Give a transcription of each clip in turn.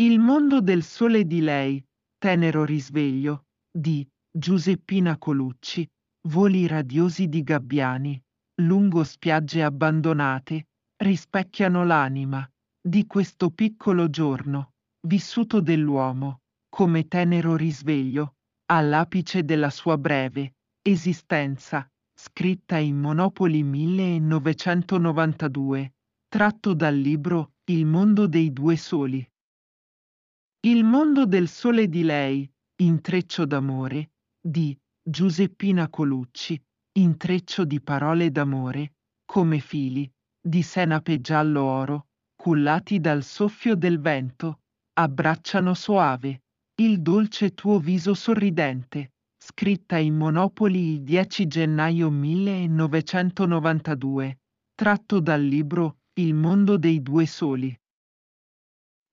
Il mondo del sole di lei, tenero risveglio, di Giuseppina Colucci, voli radiosi di gabbiani, lungo spiagge abbandonate, rispecchiano l'anima di questo piccolo giorno, vissuto dell'uomo, come tenero risveglio, all'apice della sua breve esistenza, scritta in Monopoli 1992, tratto dal libro Il mondo dei due soli. Il mondo del sole di lei, intreccio d'amore, di Giuseppina Colucci, intreccio di parole d'amore, come fili, di senape giallo oro, cullati dal soffio del vento, abbracciano soave il dolce tuo viso sorridente, scritta in Monopoli il 10 gennaio 1992, tratto dal libro Il mondo dei due soli.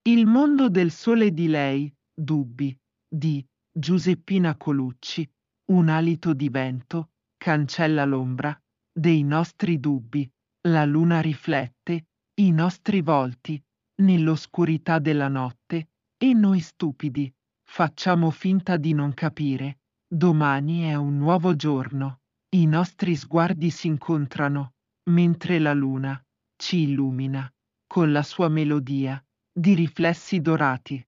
Il mondo del sole di lei, dubbi, di Giuseppina Colucci, un alito di vento, cancella l'ombra dei nostri dubbi, la luna riflette i nostri volti nell'oscurità della notte e noi stupidi facciamo finta di non capire. Domani è un nuovo giorno, i nostri sguardi si incontrano, mentre la luna ci illumina con la sua melodia di riflessi dorati.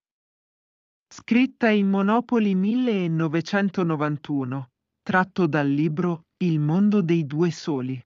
Scritta in Monopoli 1991, tratto dal libro Il mondo dei due soli.